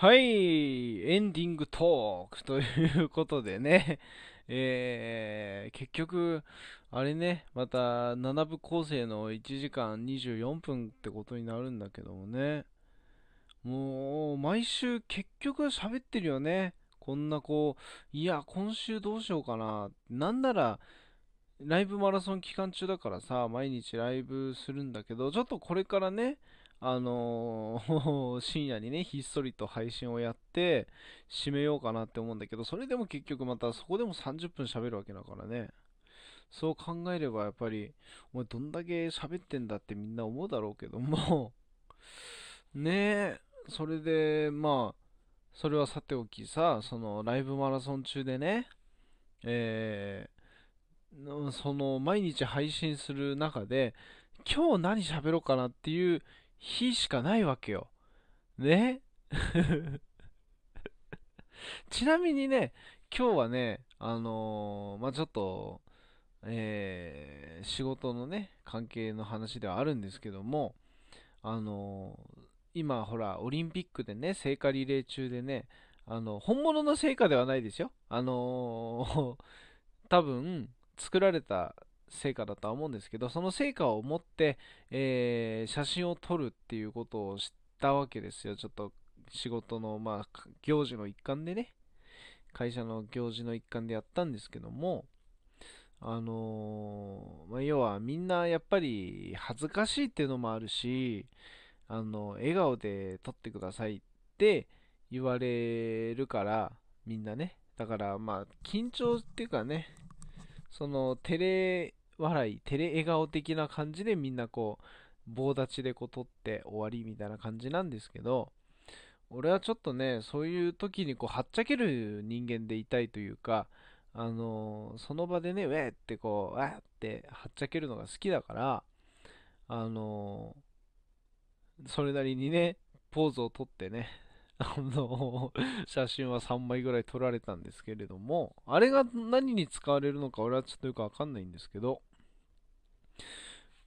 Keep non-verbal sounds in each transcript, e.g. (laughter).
はい、エンディングトークということでね、(laughs) えー、結局、あれね、また7部構成の1時間24分ってことになるんだけどもね、もう、毎週結局喋ってるよね。こんなこう、いや、今週どうしようかな。なんなら、ライブマラソン期間中だからさ、毎日ライブするんだけど、ちょっとこれからね、あのー、(laughs) 深夜にね、ひっそりと配信をやって、締めようかなって思うんだけど、それでも結局またそこでも30分喋るわけだからね。そう考えればやっぱり、お前どんだけ喋ってんだってみんな思うだろうけども (laughs) ねえ、それで、まあ、それはさておきさ、そのライブマラソン中でね、えー、その毎日配信する中で、今日何喋ろうかなっていう日しかないわけよ。ね？(laughs) ちなみにね、今日はね、あのー、まあ、ちょっと、えー、仕事のね、関係の話ではあるんですけども、あのー、今、ほら、オリンピックでね、聖火リレー中でね、あの、本物の聖火ではないですよ。あの多分、作られた成果だとは思うんですけど、その成果を持って、えー、写真を撮るっていうことを知ったわけですよ。ちょっと仕事の、まあ、行事の一環でね、会社の行事の一環でやったんですけども、あのー、まあ、要はみんなやっぱり恥ずかしいっていうのもあるし、あの、笑顔で撮ってくださいって言われるから、みんなね。だからまあ、緊張っていうかね、その、照れ笑い、照れ笑顔的な感じでみんなこう、棒立ちでこう撮って終わりみたいな感じなんですけど、俺はちょっとね、そういう時にこう、はっちゃける人間でいたいというか、あのー、その場でね、ウェーってこう、わーってはっちゃけるのが好きだから、あのー、それなりにね、ポーズをとってね、(laughs) あの、写真は3枚ぐらい撮られたんですけれども、あれが何に使われるのか俺はちょっとよくわかんないんですけど、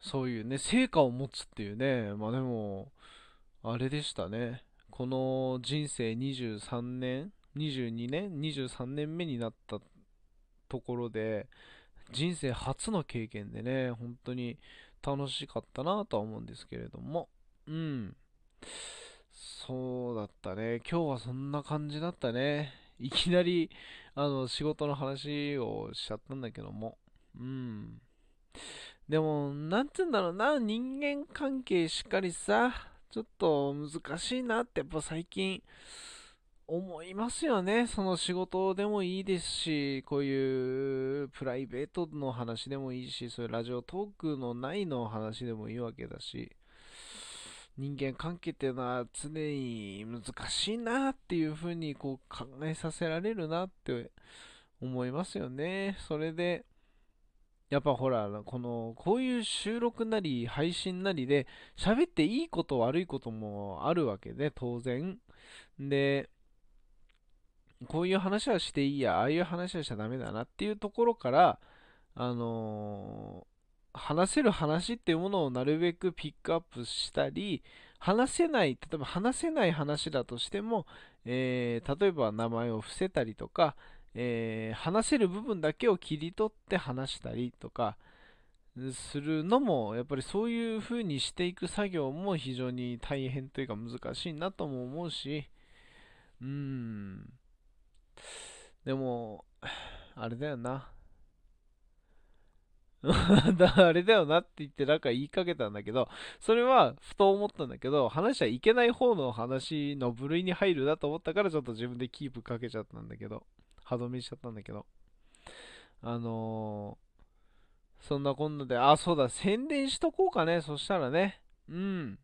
そういうね、成果を持つっていうね、まあでも、あれでしたね。この人生23年、22年、23年目になったところで、人生初の経験でね、本当に楽しかったなとは思うんですけれども、うん。そうだったね。今日はそんな感じだったね。いきなり、あの、仕事の話をしちゃったんだけども。うん。でも、なんつうんだろうな、人間関係しっかりさ、ちょっと難しいなってやっぱ最近思いますよね。その仕事でもいいですし、こういうプライベートの話でもいいし、そういうラジオトークのないの話でもいいわけだし。人間関係っていうのは常に難しいなっていうふうにこう考えさせられるなって思いますよね。それで、やっぱほら、この、こういう収録なり配信なりで喋っていいこと悪いこともあるわけで、当然。で、こういう話はしていいや、ああいう話はしちゃダメだなっていうところから、あの話せる話っていうものをなるべくピックアップしたり、話せない、例えば話せない話だとしても、えー、例えば名前を伏せたりとか、えー、話せる部分だけを切り取って話したりとか、するのも、やっぱりそういう風にしていく作業も非常に大変というか難しいなとも思うし、うん。でも、あれだよな。(laughs) あれだよなって言ってなんか言いかけたんだけど、それはふと思ったんだけど、話しちゃいけない方の話の部類に入るなと思ったからちょっと自分でキープかけちゃったんだけど、歯止めしちゃったんだけど。あのー、そんなこんなで、あ、そうだ、宣伝しとこうかね、そしたらね。うん。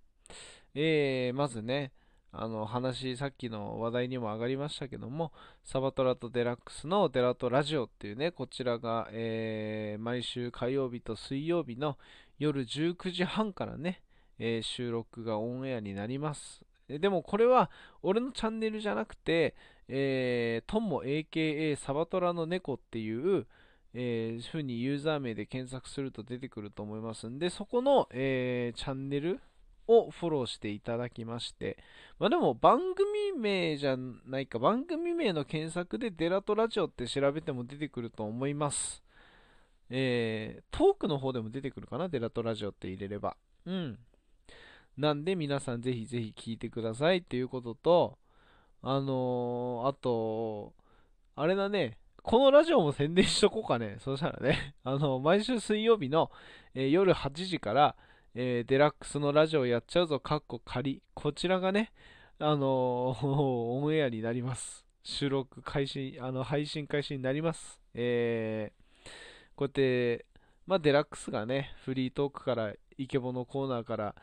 えー、まずね、あの話、さっきの話題にも上がりましたけども、サバトラとデラックスのデラトラジオっていうね、こちらが、えー、毎週火曜日と水曜日の夜19時半からね、えー、収録がオンエアになります。でもこれは俺のチャンネルじゃなくて、えー、トンモ AKA サバトラの猫っていう、えー、風にユーザー名で検索すると出てくると思いますんで、そこの、えー、チャンネルをフォローしていただきまして、まあでも番組名じゃないか、番組名の検索でデラトラジオって調べても出てくると思います。えー、トークの方でも出てくるかな、デラトラジオって入れれば。うん。なんで皆さんぜひぜひ聞いてくださいっていうことと、あのー、あと、あれだね、このラジオも宣伝しとこうかね。そしたらね、(laughs) あの、毎週水曜日の、えー、夜8時から、えー、デラックスのラジオやっちゃうぞ、かっこ仮。こちらがね、あのー、(laughs) オンエアになります。収録開始、あの、配信開始になります。えー、こうやって、まあ、デラックスがね、フリートークから、イケボのコーナーから、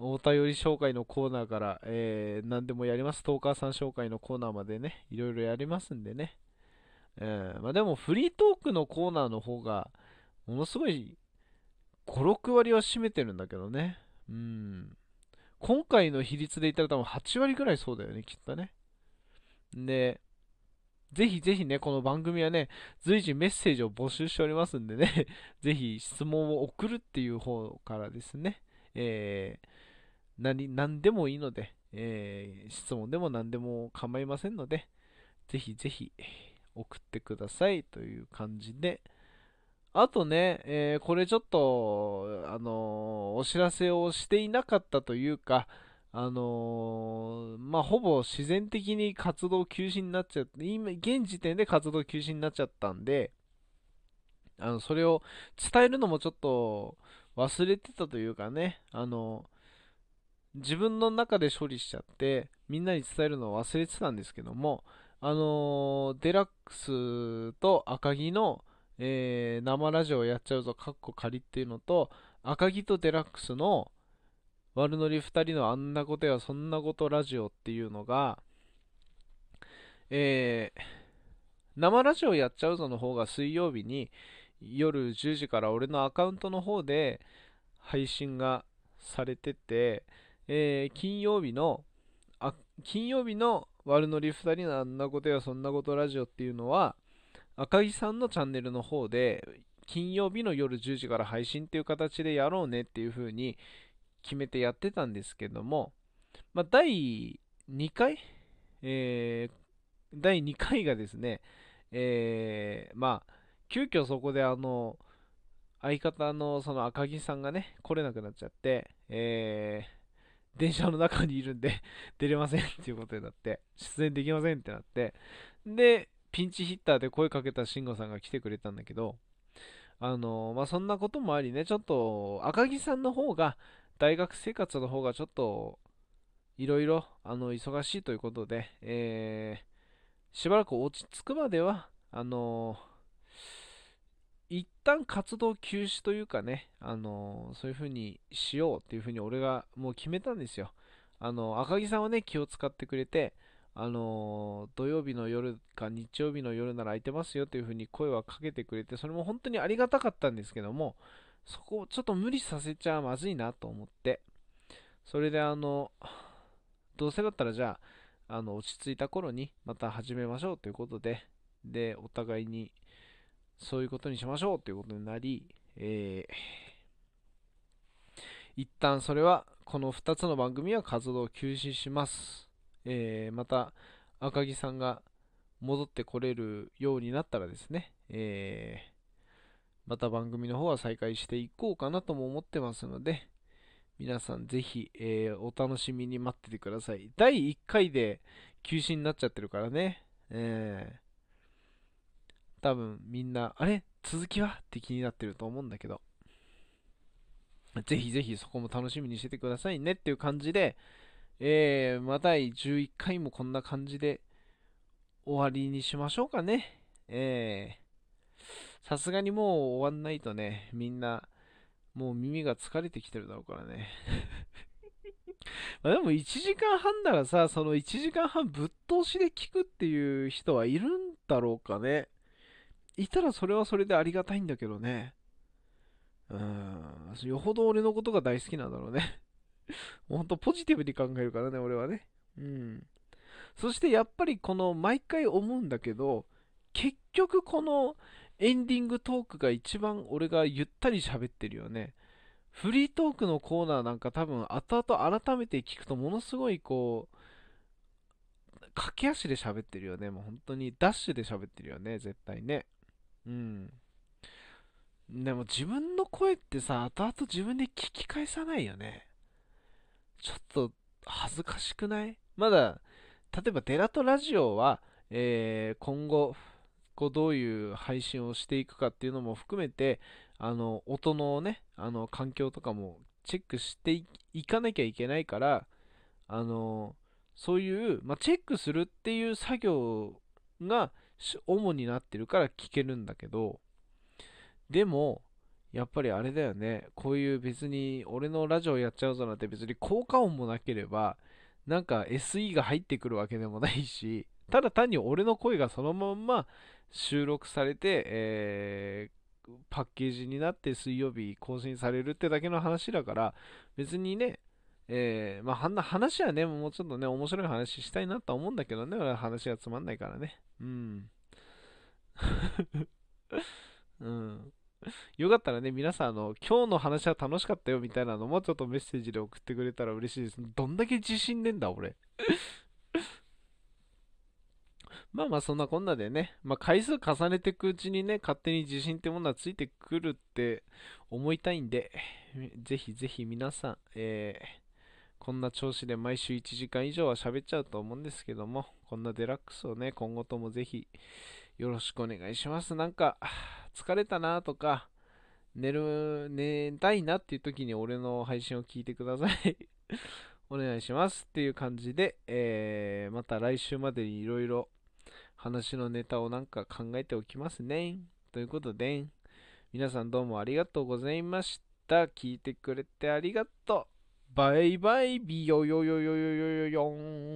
お便り紹介のコーナーから、えー、何でもやります。トーカーさん紹介のコーナーまでね、いろいろやりますんでね。えー、まあ、でもフリートークのコーナーの方が、ものすごい5、6割は占めてるんだけどね。うん。今回の比率で言ったら多分8割ぐらいそうだよね、きっとね。で、ぜひぜひね、この番組はね、随時メッセージを募集しておりますんでね、(laughs) ぜひ質問を送るっていう方からですね、えー、何、何でもいいので、えー、質問でも何でも構いませんので、ぜひぜひ、送ってください。という感じで、あとね、えー、これちょっと、あのー、お知らせをしていなかったというか、あのー、まあ、ほぼ自然的に活動休止になっちゃって、今、現時点で活動休止になっちゃったんで、あの、それを伝えるのもちょっと忘れてたというかね、あの、自分の中で処理しちゃって、みんなに伝えるのを忘れてたんですけども、あのー、デラックスと赤木の、えー、生ラジオをやっちゃうぞ、カッコ仮っていうのと、赤木とデラックスの悪ノリ2人のあんなことやそんなことラジオっていうのが、えー、生ラジオやっちゃうぞの方が水曜日に夜10時から俺のアカウントの方で配信がされてて、えー、金曜日のあ金曜日の悪ノリ2人のあんなことやそんなことラジオっていうのは、赤木さんのチャンネルの方で、金曜日の夜10時から配信っていう形でやろうねっていう風に決めてやってたんですけども、まあ、第2回、えー、第2回がですね、えー、まあ、急遽そこであの、相方のその赤木さんがね、来れなくなっちゃって、えー、電車の中にいるんで (laughs) 出れませんっていうことになって、出演できませんってなって、で、ピンチヒッターで声かけた慎吾さんが来てくれたんだけど、あのまあ、そんなこともありね、ちょっと赤木さんの方が、大学生活の方がちょっと、いろいろ、あの、忙しいということで、えー、しばらく落ち着くまでは、あの一旦活動休止というかね、あのそういう風にしようっていう風に俺がもう決めたんですよ。あの赤木さんはね、気を使ってくれて、あの土曜日の夜か日曜日の夜なら空いてますよっていう風に声はかけてくれて、それも本当にありがたかったんですけども、そこをちょっと無理させちゃまずいなと思って、それであの、どうせだったらじゃあ、あの落ち着いた頃にまた始めましょうということで、で、お互いにそういうことにしましょうということになり、えー、一旦それは、この2つの番組は活動を休止します。えー、また、赤木さんが戻ってこれるようになったらですね、えー、また番組の方は再開していこうかなとも思ってますので、皆さんぜひ、えー、お楽しみに待っててください。第1回で休止になっちゃってるからね、えー、多分みんな、あれ？続きは？って気になってると思うんだけど、ぜひぜひそこも楽しみにしててくださいねっていう感じで、えー、また11回もこんな感じで終わりにしましょうかね。えー、さすがにもう終わんないとね、みんな、もう耳が疲れてきてるだろうからね。(laughs) までも1時間半ならさ、その1時間半ぶっ通しで聞くっていう人はいるんだろうかね。いたらそれはそれでありがたいんだけどね。うん、よほど俺のことが大好きなんだろうね。(laughs) ほんとポジティブに考えるからね、俺はね。うん。そしてやっぱりこの毎回思うんだけど、結局このエンディングトークが一番俺がゆったり喋ってるよね。フリートークのコーナーなんか多分後々改めて聞くとものすごいこう、駆け足で喋ってるよね。もう本当にダッシュで喋ってるよね、絶対ね。うん。でも自分の声ってさ、後々自分で聞き返さないよね。ちょっと恥ずかしくない？まだ、例えばデラトラジオは、えー、今後、こうどういう配信をしていくかっていうのも含めて、あの、音のね、あの、環境とかもチェックしていかなきゃいけないから、あの、そういう、まあ、チェックするっていう作業が主になってるから聞けるんだけど、でも、やっぱりあれだよね、こういう別に俺のラジオやっちゃうぞなんて別に効果音もなければ、なんか SE が入ってくるわけでもないし、ただ単に俺の声がそのまんま収録されて、えーパッケージになって水曜日更新されるってだけの話だから、別にね、えー、まあ、話はね、もうちょっとね、面白い話したいなと思うんだけどね、俺は話がつまんないからね。うん。(laughs) うん。よかったらね、皆さん、あの、今日の話は楽しかったよみたいなのもちょっとメッセージで送ってくれたら嬉しいです。どんだけ自信ねんだ、俺。(laughs) まあまあそんなこんなでね、まあ回数重ねていくうちにね、勝手に自信ってものはついてくるって思いたいんで、ぜひぜひ皆さん、えー、こんな調子で毎週1時間以上は喋っちゃうと思うんですけども、こんなデラックスをね、今後ともぜひよろしくお願いします。なんか、疲れたなとか、寝る、寝たいなっていう時に俺の配信を聞いてください (laughs) お願いしますっていう感じで、えー、また来週までにいろいろ話のネタをなんか考えておきますね。ということで、皆さんどうもありがとうございました。聞いてくれてありがとう。Bye bye. Yo yo yo yo yo yo yo yo.